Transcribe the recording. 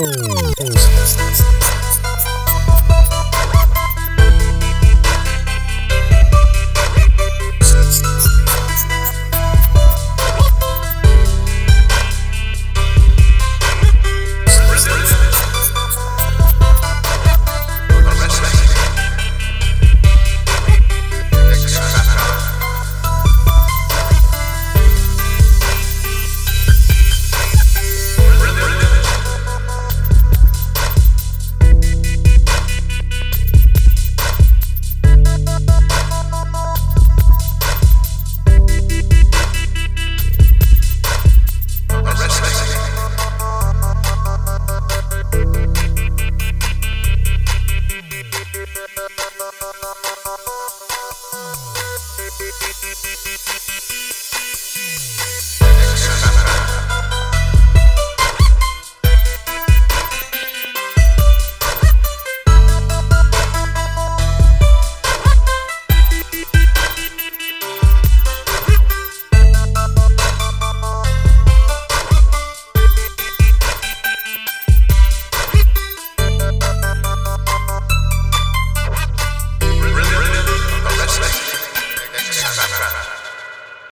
Música Música